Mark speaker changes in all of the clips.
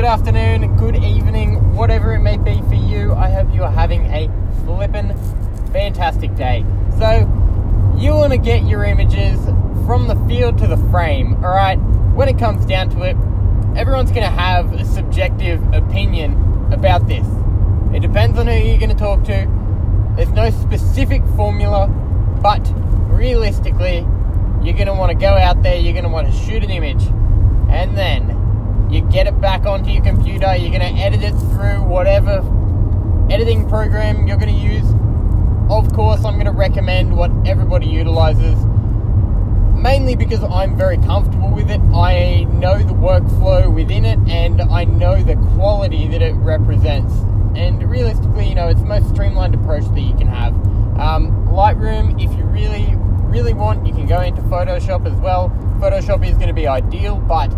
Speaker 1: good afternoon, good evening, whatever it may be for you. I hope you are having a flippin' fantastic day. So, you want to get your images from the field to the frame, alright? When it comes down to it, everyone's going to have a subjective opinion about this. It depends on who you're going to talk to. There's no specific formula, but realistically, you're going to want to go out there, you're going to want to shoot an image, and then you get it back onto your computer, you're going to edit it through whatever editing program you're going to use. Of course, I'm going to recommend what everybody utilizes, mainly because I'm very comfortable with it. I know the workflow within it and I know the quality that it represents. And realistically, you know, it's the most streamlined approach that you can have. Um, Lightroom, if you really, really want, you can go into Photoshop as well. Photoshop is going to be ideal, but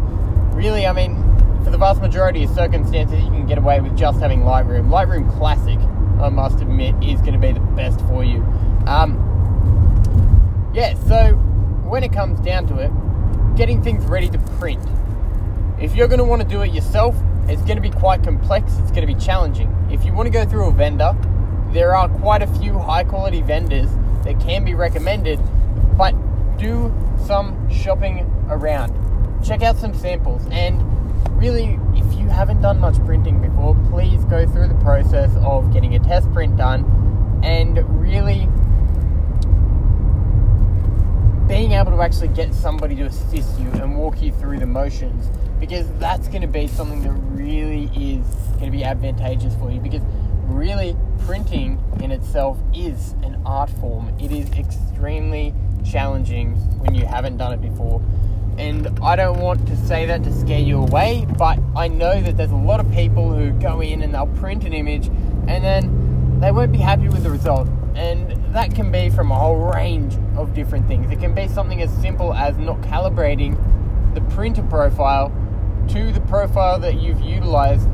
Speaker 1: really, I mean, for the vast majority of circumstances, you can get away with just having Lightroom. Lightroom Classic, I must admit, is going to be the best for you. Um, yeah, so when it comes down to it, getting things ready to print. If you're going to want to do it yourself, it's going to be quite complex, it's going to be challenging. If you want to go through a vendor, there are quite a few high quality vendors that can be recommended, but do some shopping around. Check out some samples. And really, if you haven't done much printing before, please go through the process of getting a test print done and really being able to actually get somebody to assist you and walk you through the motions because that's going to be something that really is going to be advantageous for you because really printing in itself is an art form. It is extremely challenging when you haven't done it before and I don't want to say that to scare you away, but I know that there's a lot of people who go in and they'll print an image and then they won't be happy with the result. And that can be from a whole range of different things. It can be something as simple as not calibrating the printer profile to the profile that you've utilized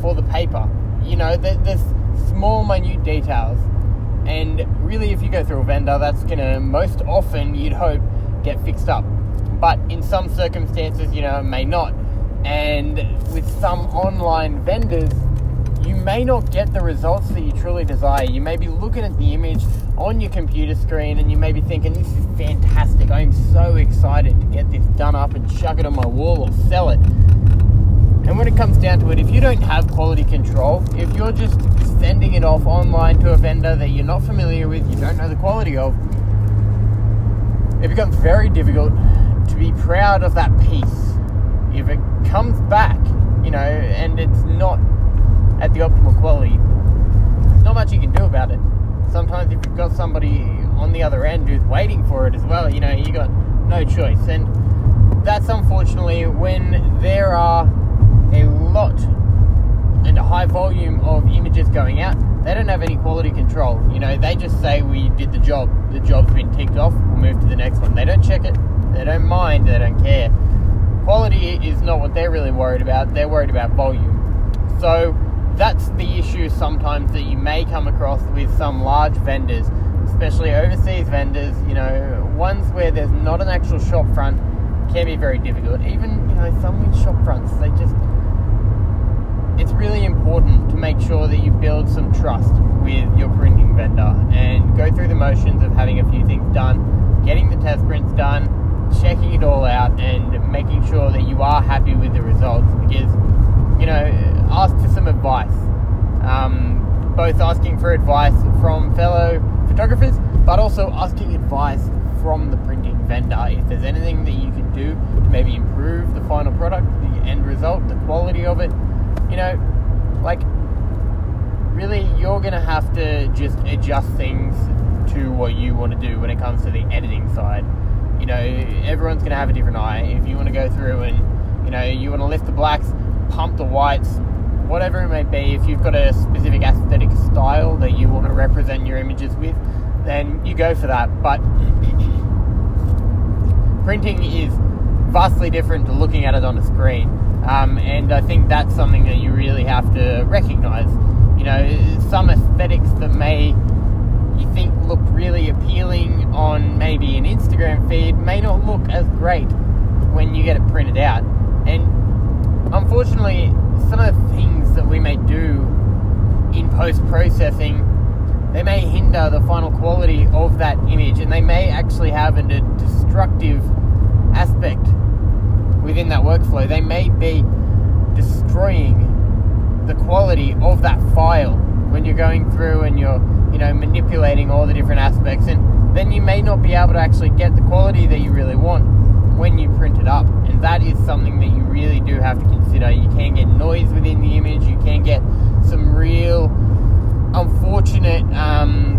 Speaker 1: for the paper. You know, there's small, minute details. And really, if you go through a vendor, that's going to most often, you'd hope, get fixed up. But in some circumstances, you know, it may not. And with some online vendors, you may not get the results that you truly desire. You may be looking at the image on your computer screen and you may be thinking, this is fantastic. I'm so excited to get this done up and chuck it on my wall or sell it. And when it comes down to it, if you don't have quality control, if you're just sending it off online to a vendor that you're not familiar with, you don't know the quality of, it becomes very difficult to be proud of that piece if it comes back, you know, and it's not at the optimal quality. There's not much you can do about it. Sometimes if you've got somebody on the other end who's waiting for it as well, you know, you got no choice. And that's unfortunately when there are a lot and a high volume of images going out, they don't have any quality control. You know, they just say we did the job. The job's been ticked off. We'll move to the next one. They don't check it. They don't mind. They don't care. Quality is not what they're really worried about. They're worried about volume. So that's the issue sometimes that you may come across with some large vendors, especially overseas vendors. You know, ones where there's not an actual shop front can be very difficult. Even you know some with shop fronts, they just it's really important to make sure that you build some trust with your printing vendor and go through the motions of having a few things done, getting the test prints done, checking it all out, and making sure that you are happy with the results. Because, you know, ask for some advice. Um, both asking for advice from fellow photographers, but also asking advice from the printing vendor. If there's anything that you can do to maybe improve the final product, the end result, the quality of it, you know, like really you're going to have to just adjust things to what you want to do when it comes to the editing side. Know, everyone's going to have a different eye. If you want to go through and, you know, you want to lift the blacks, pump the whites, whatever it may be, if you've got a specific aesthetic style that you want to represent your images with, then you go for that. But printing is vastly different to looking at it on a screen. Um, and I think that's something that you really have to recognize. You know, some aesthetics that may you think look really appealing on maybe an Instagram feed may not look as great when you get it printed out. And unfortunately, some of the things that we may do in post processing, they may hinder the final quality of that image, and they may actually have a destructive aspect within that workflow. They may be destroying the quality of that file when you're going through and you're you know manipulating all the different aspects and then you may not be able to actually get the quality that you really want when you print it up. And that is something that you really do have to consider. You can get noise within the image. You can get some real unfortunate um,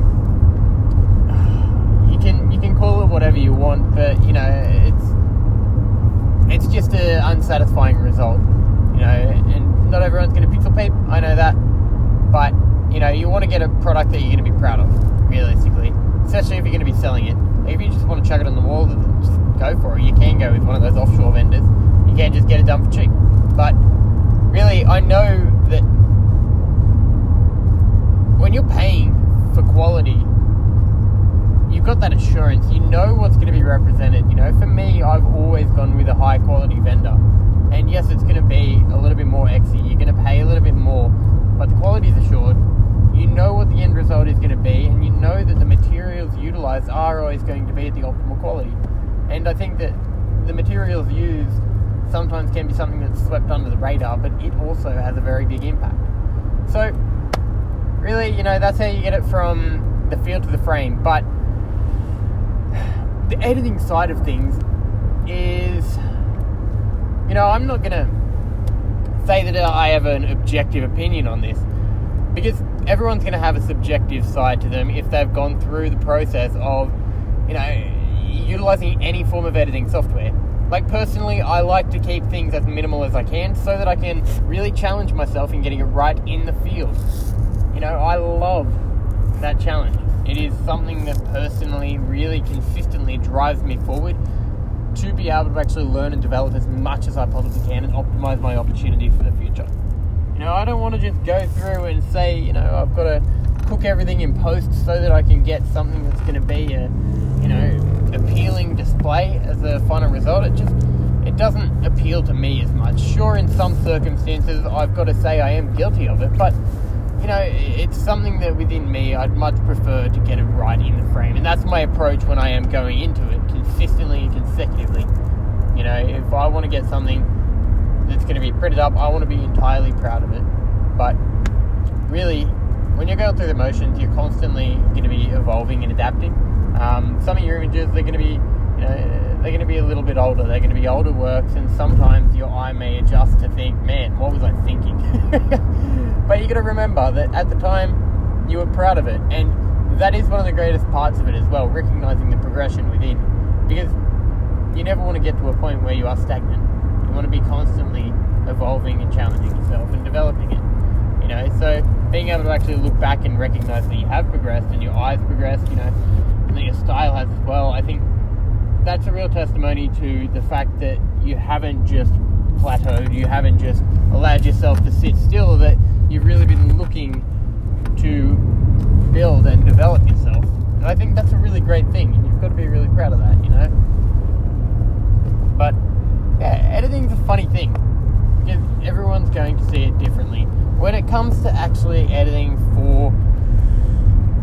Speaker 1: you can you can call it whatever you want but you know it's it's just an unsatisfying result you know and not everyone's going to pixel peep i know that but you know, you want to get a product that you're going to be proud of, realistically, especially if you're going to be selling it. If you just want to chuck it on the wall, just go for it. You can go with one of those offshore vendors. You can just get it done for cheap. But really, I know that when you're paying for quality, you've got that assurance. You know what's going to be represented. You know, for me, I've always gone with a high quality vendor. And yes, it's going to be a little bit more exy. You're going to pay a little bit more, but the quality is assured you know what the end result is going to be, and you know that the materials utilized are always going to be at the optimal quality. And I think that the materials used sometimes can be something that's swept under the radar, but it also has a very big impact. So, really, you know, that's how you get it from the field to the frame. But the editing side of things is, you know, I'm not going to say that I have an objective opinion on this because everyone's going to have a subjective side to them if they've gone through the process of, you know, utilizing any form of editing software. Like personally, I like to keep things as minimal as I can so that I can really challenge myself in getting it right in the field. You know, I love that challenge. It is something that personally, really consistently drives me forward to be able to actually learn and develop as much as I possibly can and optimize my opportunity for the future. You know, I don't want to just go through and say, you know, I've got to cook everything in post so that I can get something that's going to be a, you know, appealing display as a final result. It just it doesn't appeal to me as much. Sure, in some circumstances, I've got to say I am guilty of it, but you know, it's something that within me I'd much prefer to get it right in the frame, and that's my approach when I am going into it consistently and consecutively. You know, if I want to get something that's going to be printed up, I want to be entirely proud of it. But really, when you're going through the motions, you're constantly going to be evolving and adapting. Um, some of your images, they're going to be, you know, they're going to be a little bit older. They're going to be older works, and sometimes your eye may adjust to think, man, what was I thinking? but you got to remember that at the time, you were proud of it, and that is one of the greatest parts of it as well, recognizing the progression within, because you never want to get to a point where you are stagnant you want to be constantly evolving and challenging yourself and developing it. You know, so being able to actually look back and recognize that you have progressed and your eyes progressed, you know, and that your style has as well, I think that's a real testimony to the fact that you haven't just plateaued, you haven't just allowed yourself to sit still, that you've really been looking to build and develop yourself. And I think that's a really great thing, and you've got to be really proud of that, you know. But yeah, editing's a funny thing because everyone's going to see it differently. When it comes to actually editing for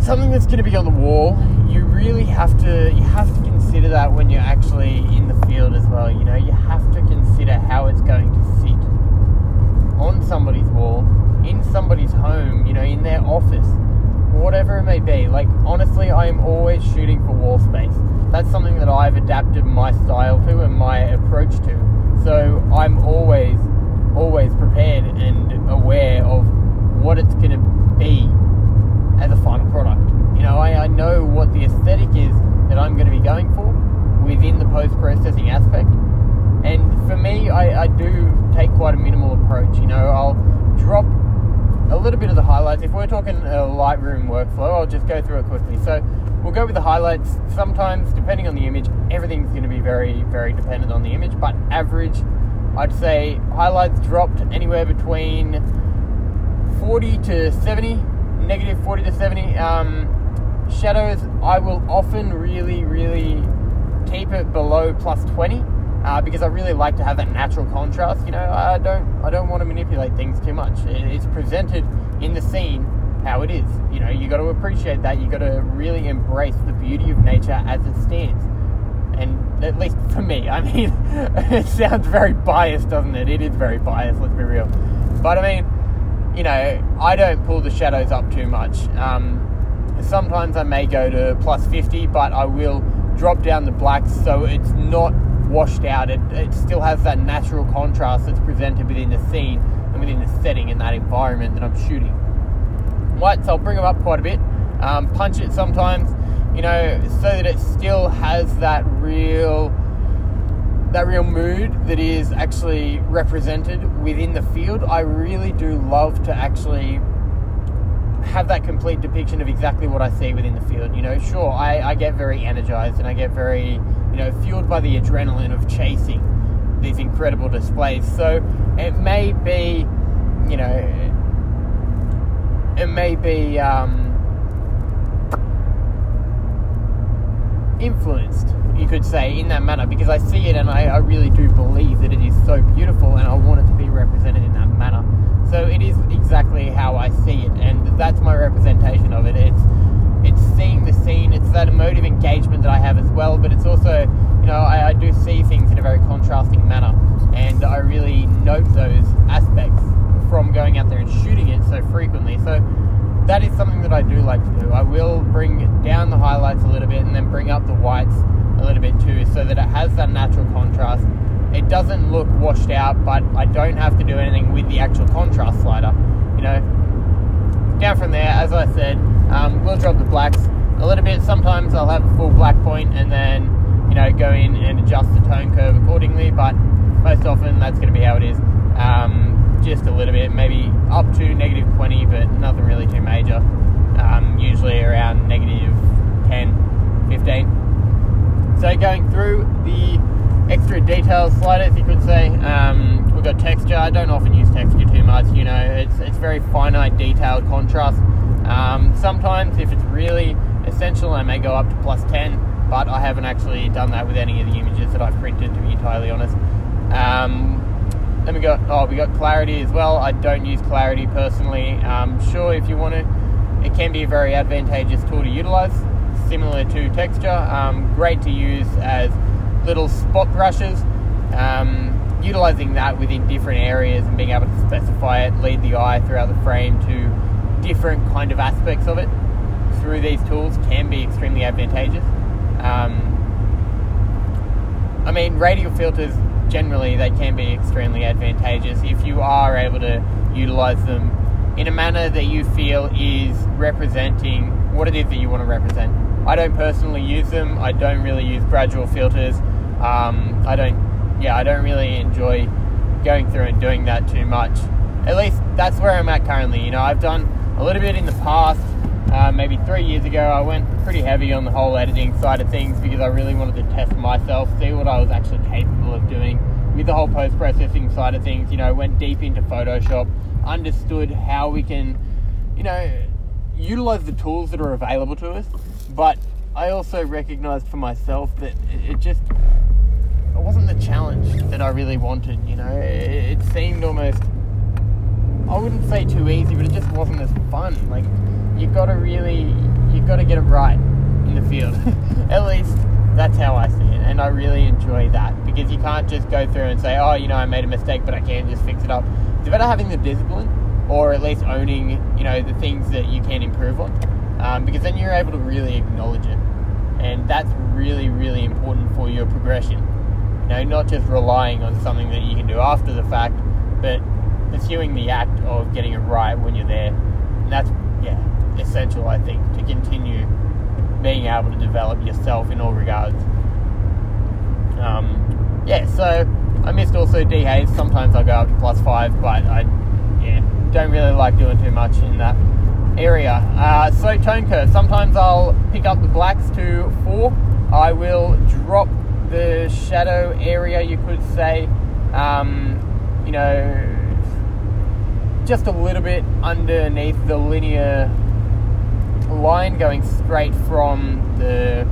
Speaker 1: something that's going to be on the wall, you really have to you have to consider that when you're actually in the field as well. You know, you have to consider how it's going to sit on somebody's wall, in somebody's home, you know, in their office, whatever it may be. Like honestly, I am always shooting for wall space that's something that I've adapted my style to and my approach to. So I'm always, always prepared and aware of what it's going to be as a final product. You know, I, I know what the aesthetic is that I'm going to be going for within the post processing aspect. And for me, I, I do take quite a minimal approach. You know, I'll drop a little bit of the highlights. If we're talking a Lightroom workflow, I'll just go through it quickly. So we'll go with the highlights. Sometimes, depending on the image, everything's going to be very, very dependent on the image. But average, I'd say highlights dropped anywhere between 40 to 70, negative 40 to 70. Um, shadows, I will often really, really keep it below plus 20. uh, because I really like to have that natural contrast. You know, I don't I don't want to manipulate things too much. It's presented in the scene how it is. You know, you got to appreciate that. You got to really embrace the beauty of nature as it stands. And at least for me, I mean, it sounds very biased, doesn't it? It is very biased. Let's be real. But I mean, you know, I don't pull the shadows up too much. Um, sometimes I may go to plus 50, but I will drop down the blacks so it's not washed out. It, it still has that natural contrast that's presented within the scene and within the setting and that environment that I'm shooting. Whites, I'll bring them up quite a bit, um, punch it sometimes, you know, so that it still has that real that real mood that is actually represented within the field. I really do love to actually have that complete depiction of exactly what I see within the field. You know, sure, I, I get very energized and I get very, you know, fueled by the adrenaline of chasing these incredible displays. So it may be, you know, it may be um, influenced, you could say, in that manner because I see it and I, I really do believe that it is so beautiful and I want it to be represented in that manner. So it is exactly how I see it, and that's my representation of it. It's it's seeing the scene, it's that emotive engagement that I have as well, but it's also, you know, I, I do see things in a very contrasting manner, and I really note those aspects from going out there and shooting it so frequently. So that is something that I do like to do. I will bring down the highlights a little bit and then bring up the whites a little bit too, so that it has that natural contrast it doesn't look washed out, but I don't have to do anything with the actual contrast slider. You know, down from there, as I said, um, we'll drop the blacks a little bit. Sometimes I'll have a full black point and then, you know, go in and adjust the tone curve accordingly, but most often that's going to be how it is. Um, just a little bit, maybe up to negative 20, but nothing really too major. Um, usually around negative 10, 15. So going through the extra detail sliders, you could say. Um, we've got texture. I don't often use texture too much. You know, it's it's very finite, detailed contrast. Um, sometimes, if it's really essential, I may go up to plus 10, but I haven't actually done that with any of the images that I've printed, to be entirely honest. Um, then we got oh, we got clarity as well. I don't use clarity personally. Um, sure, if you want to, it can be a very advantageous tool to utilize. Similar to texture, um, great to use as little spot brushes, um, utilizing that within different areas and being able to specify it, lead the eye throughout the frame to different kind of aspects of it through these tools can be extremely advantageous. Um, I mean, radial filters generally they can be extremely advantageous if you are able to utilize them in a manner that you feel is representing what it is that you want to represent. I don't personally use them. I don't really use gradual filters. Um, I don't, yeah, I don't really enjoy going through and doing that too much. At least that's where I'm at currently. You know, I've done a little bit in the past. Uh, maybe three years ago, I went pretty heavy on the whole editing side of things because I really wanted to test myself, see what I was actually capable of doing with the whole post processing side of things. You know, went deep into Photoshop, understood how we can, you know, utilize the tools that are available to us, but I also recognized for myself that it just it wasn't the challenge that I really wanted. You know, it, seemed almost I wouldn't say too easy, but it just wasn't as fun. Like you got to really—you've got to get it right in the field. At least that's how I see it, and I really enjoy that because you can't just go through and say, oh, you know, I made a mistake, but I can just fix it up. It's about having the discipline, or at least owning, you know, the things that you can improve on, um, because then you're able to really acknowledge it, and that's really, really important for your progression. You know, not just relying on something that you can do after the fact, but pursuing the act of getting it right when you're there. And that's, yeah, essential, I think, to continue being able to develop yourself in all regards. Um, yeah, so I missed also dehaze. Sometimes I go up to plus five, but I, yeah, don't really like doing too much in that area. Uh, so tone curve. Sometimes I'll pick up the blacks to four. I will drop the shadow area, you could say, um, you know, just a little bit underneath the linear line going straight from the,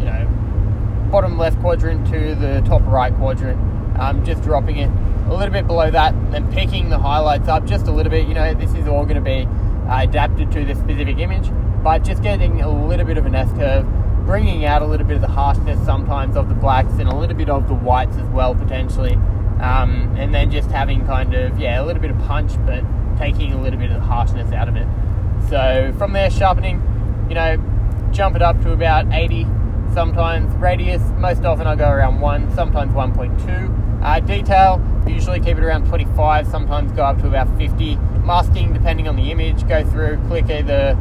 Speaker 1: you know, bottom left quadrant to the top right quadrant. Um, just dropping it a little bit below that, then picking the highlights up just a little bit. You know, this is all going to be uh, adapted to the specific image, but just getting a little bit of an S curve, bringing out a little bit of the harshness sometimes of the blacks and a little bit of the whites as well potentially, um, and then just having kind of yeah a little bit of punch, but taking a little bit of the harshness out of it. So from there, sharpening, you know, jump it up to about 80 sometimes. Radius, most often I go around 1, sometimes 1.2. Uh, detail, usually keep it around 25, sometimes go up to about 50. Masking, depending on the image, go through, click either,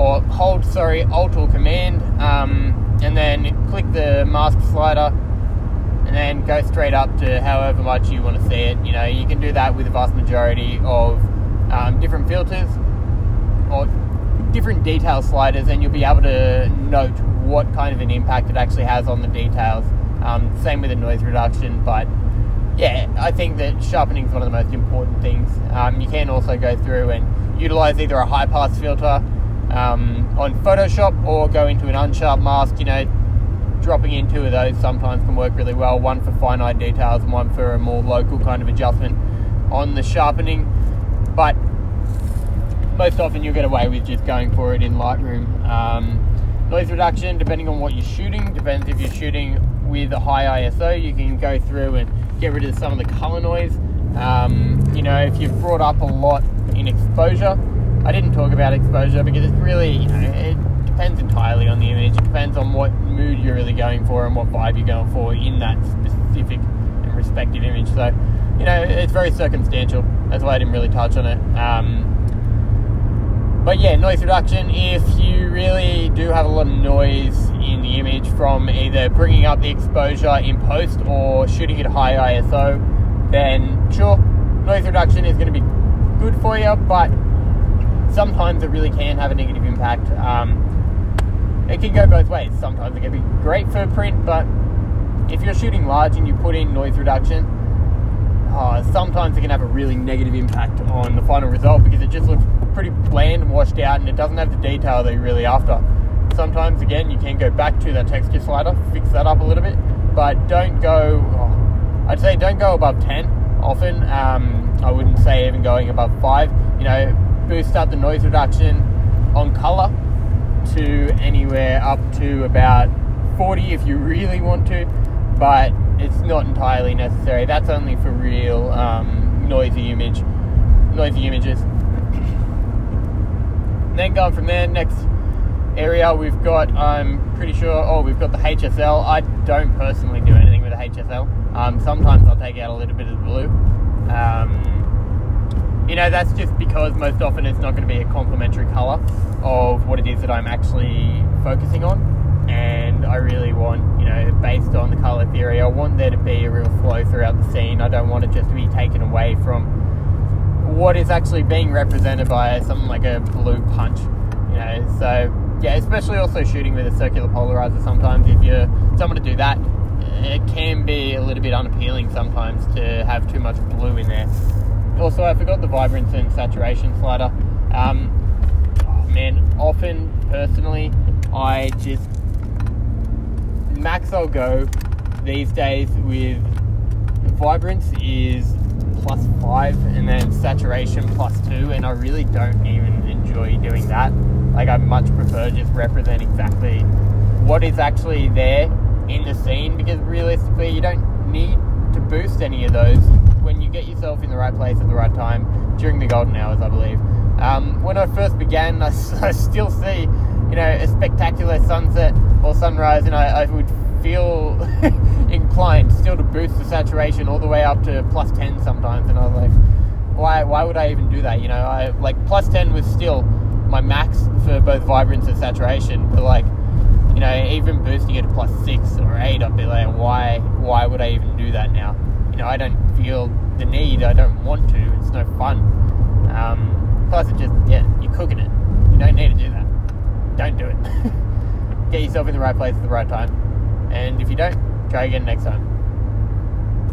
Speaker 1: or hold, sorry, Alt or Command, um, and then click the mask slider, and then go straight up to however much you want to see it. You know, you can do that with the vast majority of um, different filters or different detail sliders, and you'll be able to note what kind of an impact it actually has on the details. Um, same with the noise reduction, but yeah, I think that sharpening is one of the most important things. Um, you can also go through and utilize either a high pass filter um, on Photoshop or go into an unsharp mask. You know, dropping in two of those sometimes can work really well. One for finite details and one for a more local kind of adjustment on the sharpening. But most often you'll get away with just going for it in Lightroom. Um, noise reduction, depending on what you're shooting, depends if you're shooting with a high ISO, you can go through and get rid of some of the color noise. Um, you know, if you've brought up a lot in exposure, I didn't talk about exposure because it's really, you know, it depends entirely on the image. It depends on what mood you're really going for and what vibe you're going for in that specific and respective image. So, you know, it's very circumstantial. That's why I didn't really touch on it. Um, but yeah, noise reduction. If you really do have a lot of noise in the image from either bringing up the exposure in post or shooting at high ISO, then sure, noise reduction is going to be good for you, but sometimes it really can have a negative impact. Um, it can go both ways. Sometimes it can be great for print, but if you're shooting large and you put in noise reduction, uh, sometimes it can have a really negative impact on the final result because it just looks pretty bland and washed out and it doesn't have the detail that you're really after. Sometimes, again, you can go back to that texture slider, fix that up a little bit, but don't go, oh, I'd say don't go above 10 often. Um, I wouldn't say even going above 5. You know, boost up the noise reduction on color to anywhere up to about 40 if you really want to, but it's not entirely necessary. That's only for real um, noisy image, noisy images. then going from there, next area we've got, I'm pretty sure, oh, we've got the HSL. I don't personally do anything with the HSL. Um, sometimes I'll take out a little bit of the blue. Um, you know, that's just because most often it's not going to be a complementary color of what it is that I'm actually focusing on and I really want, you know, based on the color theory, I want there to be a real flow throughout the scene. I don't want it just to be taken away from what is actually being represented by something like a blue punch, you know. So yeah, especially also shooting with a circular polarizer. Sometimes if you're someone to do that, it can be a little bit unappealing sometimes to have too much blue in there. Also, I forgot the vibrance and saturation slider. Um, oh man, often personally, I just max I'll go these days with vibrance is plus five and then saturation plus two and I really don't even enjoy doing that. Like I much prefer just represent exactly what is actually there in the scene because realistically you don't need to boost any of those when you get yourself in the right place at the right time during the golden hours I believe. Um, when I first began I, I still see you know, a spectacular sunset or sunrise, and I, I would feel inclined still to boost the saturation all the way up to plus 10 sometimes. And I was like, why, why would I even do that? You know, I like plus 10 was still my max for both vibrance and saturation, but like, you know, even boosting it to plus six or eight, I'd be like, why, why would I even do that now? Know, I don't feel the need. I don't want to. It's no fun. Um, plus, it just, yeah, you're cooking it. You don't need to do that don't do it. Get yourself in the right place at the right time. And if you don't, try again next time.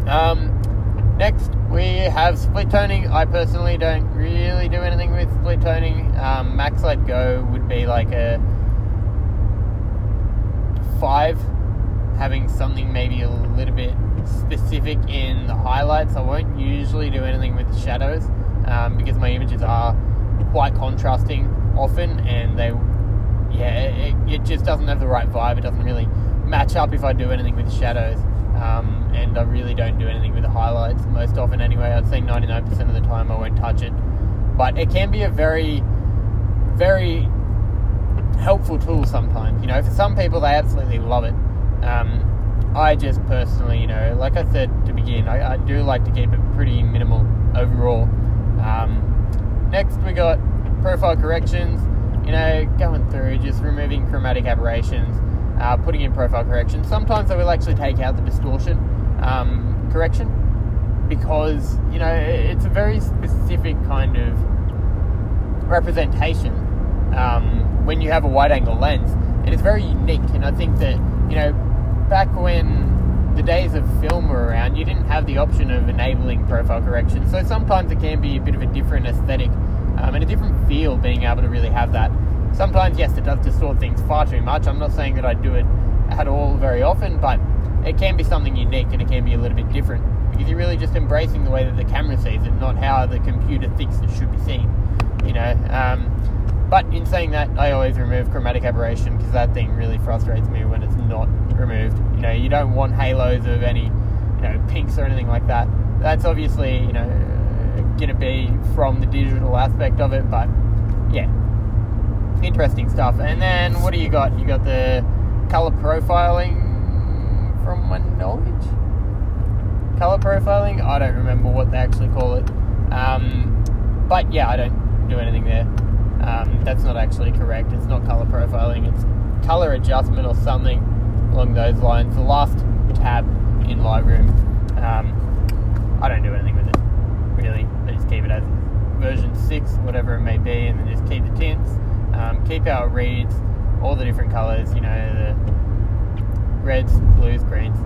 Speaker 1: Um, next, we have split toning. I personally don't really do anything with split toning. Um, max I'd go would be like a 5, having something maybe a little bit specific in the highlights. I won't usually do anything with the shadows um, because my images are quite contrasting often, and they, yeah, it, it, just doesn't have the right vibe. It doesn't really match up if I do anything with shadows. Um, and I really don't do anything with the highlights most often anyway. I'd say 99% of the time I won't touch it. But it can be a very, very helpful tool sometimes. You know, for some people, they absolutely love it. Um, I just personally, you know, like I said to begin, I, I do like to keep it pretty minimal overall. Um, next, we got profile corrections. You know, going through just removing chromatic aberrations, uh, putting in profile corrections. Sometimes I will actually take out the distortion um, correction because you know it's a very specific kind of representation um, when you have a wide angle lens, and it's very unique. And I think that you know back when the days of film were around, you didn't have the option of enabling profile correction. So sometimes it can be a bit of a different aesthetic um, and a different feel being able to really have that. Sometimes, yes, it does distort things far too much. I'm not saying that I do it at all very often, but it can be something unique and it can be a little bit different because you're really just embracing the way that the camera sees it, not how the computer thinks it should be seen. You know. Um, but in saying that, I always remove chromatic aberration because that thing really frustrates me when it's not removed. You know, you don't want halos of any, you know, pinks or anything like that. That's obviously, you know, going to be from the digital aspect of it, but yeah, interesting stuff. And then what do you got? You got the color profiling from my knowledge. Color profiling? I don't remember what they actually call it. Um, but yeah, I don't do anything there. Um, that's not actually correct. It's not color profiling. It's color adjustment or something along those lines. The last tab in Lightroom. Um, I don't do anything with it really. I just keep it as version six, whatever it may be, and then just keep the tints. Um, keep it reads, all the different colors. You know, the reds, blues, greens.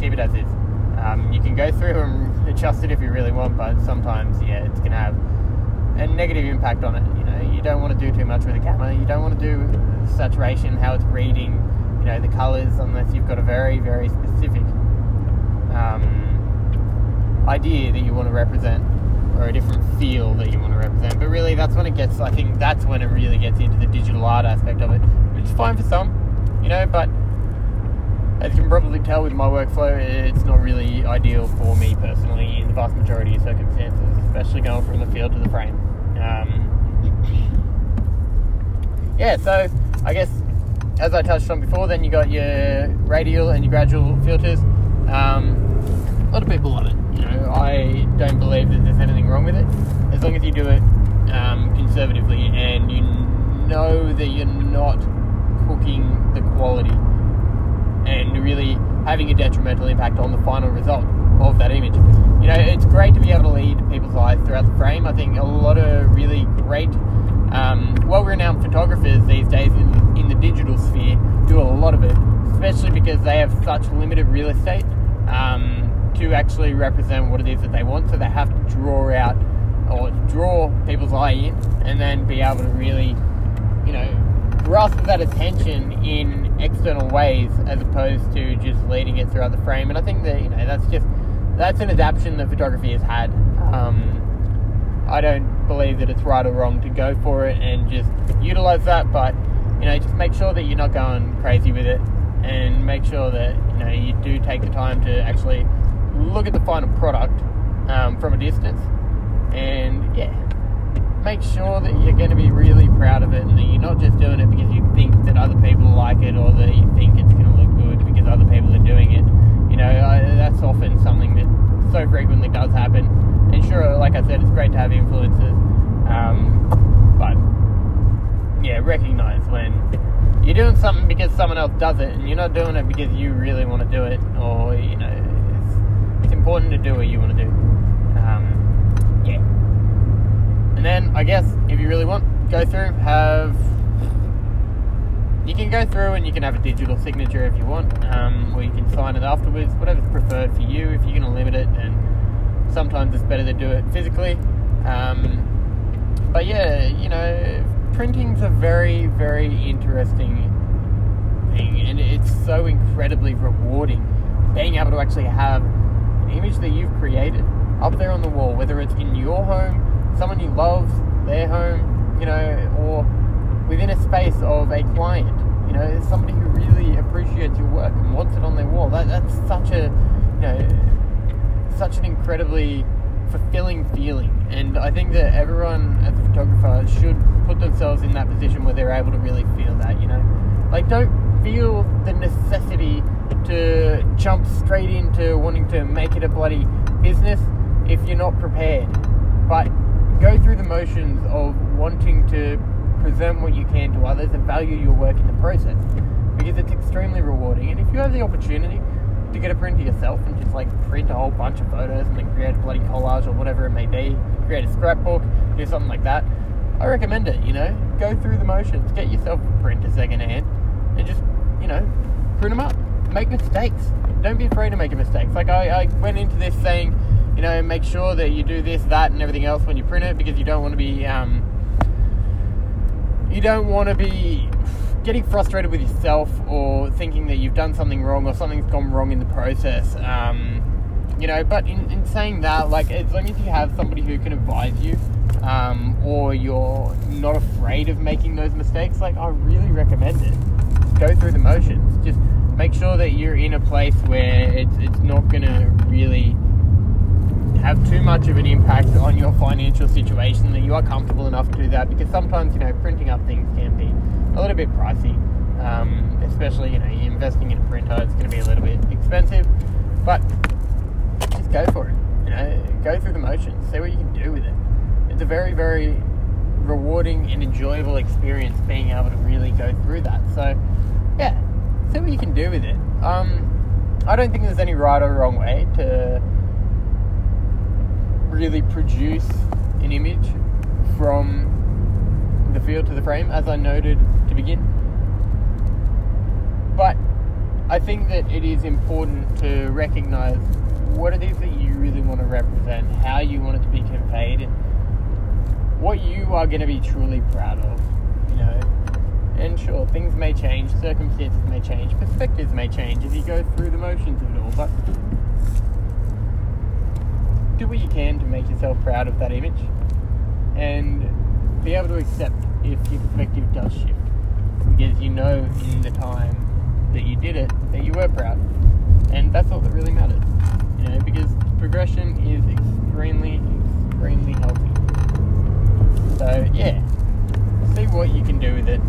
Speaker 1: Keep it as is. Um, you can go through and adjust it if you really want, but sometimes, yeah, it's gonna have a negative impact on it. You don't want to do too much with the camera. You don't want to do saturation, how it's reading, you know, the colors, unless you've got a very, very specific um, idea that you want to represent or a different feel that you want to represent. But really, that's when it gets. I think that's when it really gets into the digital art aspect of it, which is fine for some, you know. But as you can probably tell with my workflow, it's not really ideal for me personally in the vast majority of circumstances, especially going from the field to the frame. Um, yeah, so I guess as I touched on before, then you got your radial and your gradual filters. Um, a lot of people love it. You know, I don't believe that there's anything wrong with it, as long as you do it um, conservatively and you know that you're not cooking the quality and really having a detrimental impact on the final result of that image. You know, it's great to be able to lead people's eyes throughout the frame. I think a lot of really great, um, well-renowned photographers these days in the, in the digital sphere do a lot of it, especially because they have such limited real estate um, to actually represent what it is that they want. So they have to draw out or draw people's eye in, and then be able to really, you know, grasp that attention in external ways as opposed to just leading it throughout the frame. And I think that you know that's just that's an adaptation that photography has had. Um, I don't believe that it's right or wrong to go for it and just utilize that, but you know, just make sure that you're not going crazy with it, and make sure that you know you do take the time to actually look at the final product um, from a distance, and yeah make sure that you're going to be really proud of it and that you're not just doing it because you think that other people like it or that you think it's going to look good because other people are doing it. You know, I, that's often something that so frequently does happen. And sure, like I said, it's great to have influences, um, but yeah, recognize when you're doing something because someone else does it and you're not doing it because you really want to do it or, you know, it's, it's important to do what you want to do. Um, yeah. And then I guess if you really want, go through, have you can go through and you can have a digital signature if you want, um, or you can sign it afterwards, whatever's preferred for you. If you're going to limit it, and sometimes it's better to do it physically. Um, but yeah, you know, printing's a very, very interesting thing, and it's so incredibly rewarding being able to actually have an image that you've created up there on the wall, whether it's in your home, someone you love, their home, you know, or within a space of a client. You know, somebody who really appreciates your work and wants it on their wall. That, that's such a, you know, such an incredibly fulfilling feeling. And I think that everyone as a photographer should put themselves in that position where they're able to really feel that, you know. Like, don't feel the necessity to jump straight into wanting to make it a bloody business if you're not prepared. But go through the motions of wanting to present what you can to others and value your work in the process because it's extremely rewarding. And if you have the opportunity to get a printer yourself and just like print a whole bunch of photos and then create a bloody collage or whatever it may be, create a scrapbook, do something like that, I recommend it. You know, go through the motions, get yourself a printer secondhand, and just you know print them up. Make mistakes. Don't be afraid to make mistakes. Like I, I went into this saying you know, make sure that you do this, that, and everything else when you print it because you don't want to be, um, you don't want to be getting frustrated with yourself or thinking that you've done something wrong or something's gone wrong in the process. Um, you know, but in, in saying that, like, as long as you have somebody who can advise you, um, or you're not afraid of making those mistakes, like, I really recommend it. Go through the motions. Just make sure that you're in a place where it's, it's not going to really have too much of an impact on your financial situation that you are comfortable enough to do that because sometimes you know printing up things can be a little bit pricey um, especially you know investing in a printer it's going to be a little bit expensive but just go for it you know go through the motions see what you can do with it. It's a very very rewarding and enjoyable experience being able to really go through that so yeah see what you can do with it. Um, I don't think there's any right or wrong way to really produce an image from the field to the frame, as I noted to begin. But I think that it is important to recognize what it is that you really want to represent, how you want it to be conveyed, and what you are going to be truly proud of. You know, and sure, things may change, circumstances may change, perspectives may change as you go through the motions of it all, but do what you can to make yourself proud of that image and be able to accept if your perspective does shift. Because you know in the time that you did it that you were proud. And that's all that really matters you know because progression is extremely extremely healthy. So yeah. See what you can do with it.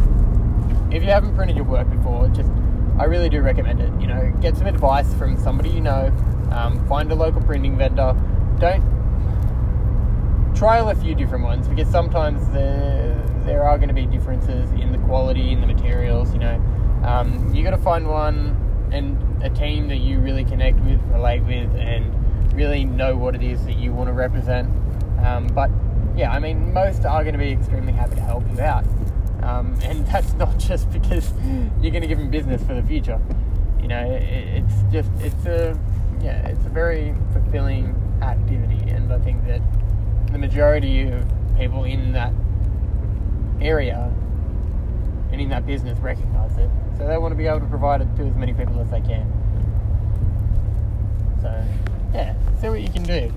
Speaker 1: If you haven't printed your work before just I really do recommend it you know. Get some advice from somebody you know. Um, find a local printing vendor don't trial a few different ones because sometimes there there are going to be differences in the quality in the materials. You know, um, you got to find one and a team that you really connect with, relate with, and really know what it is that you want to represent. Um, but yeah, I mean, most are going to be extremely happy to help you out, um, and that's not just because you're going to give them business for the future. You know, it, it's just it's a yeah, it's a very fulfilling activity, and I think that the majority of people in that area and in that business recognize it. So they want to be able to provide it to as many people as they can. So, yeah, see what you can do.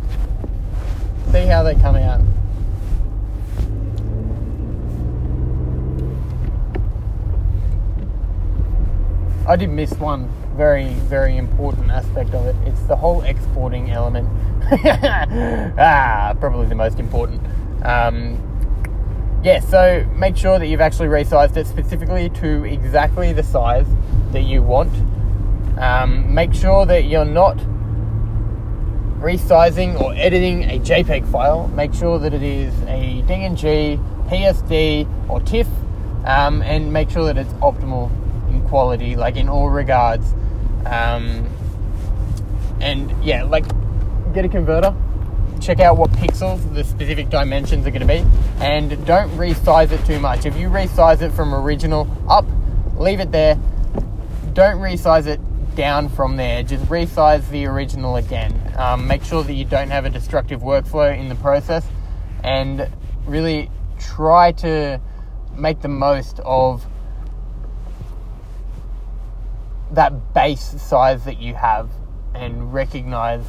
Speaker 1: See how they come out. I did miss one very, very important aspect of it. It's the whole exporting element. ah, probably the most important. Um, yeah, so make sure that you've actually resized it specifically to exactly the size that you want. Um, make sure that you're not resizing or editing a JPEG file. Make sure that it is a DNG, PSD, or TIFF, um, and make sure that it's optimal in quality, like in all regards. Um, and yeah, like get a converter, check out what pixels the specific dimensions are going to be, and don't resize it too much. If you resize it from original up, leave it there. Don't resize it down from there. Just resize the original again. Um, make sure that you don't have a destructive workflow in the process, and really try to make the most of that base size that you have and recognize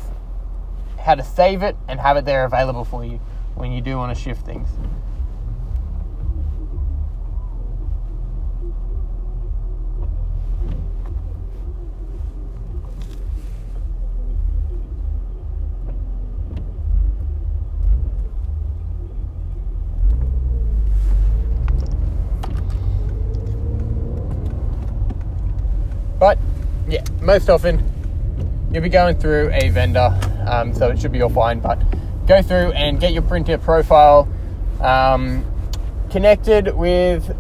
Speaker 1: how to save it and have it there available for you when you do want to shift things. But yeah, most often you'll be going through a vendor, um, so it should be all fine. But go through and get your printer profile um, connected with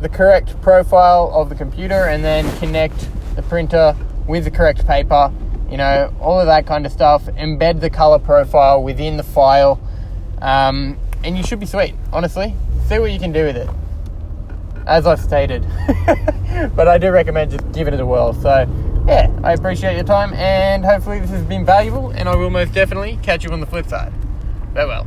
Speaker 1: the correct profile of the computer, and then connect the printer with the correct paper. You know, all of that kind of stuff. Embed the color profile within the file, um, and you should be sweet. Honestly, see what you can do with it as I've stated. but I do recommend just giving it a whirl. So, yeah, I appreciate your time, and hopefully, this has been valuable, and I will most definitely catch you on the flip side. Farewell.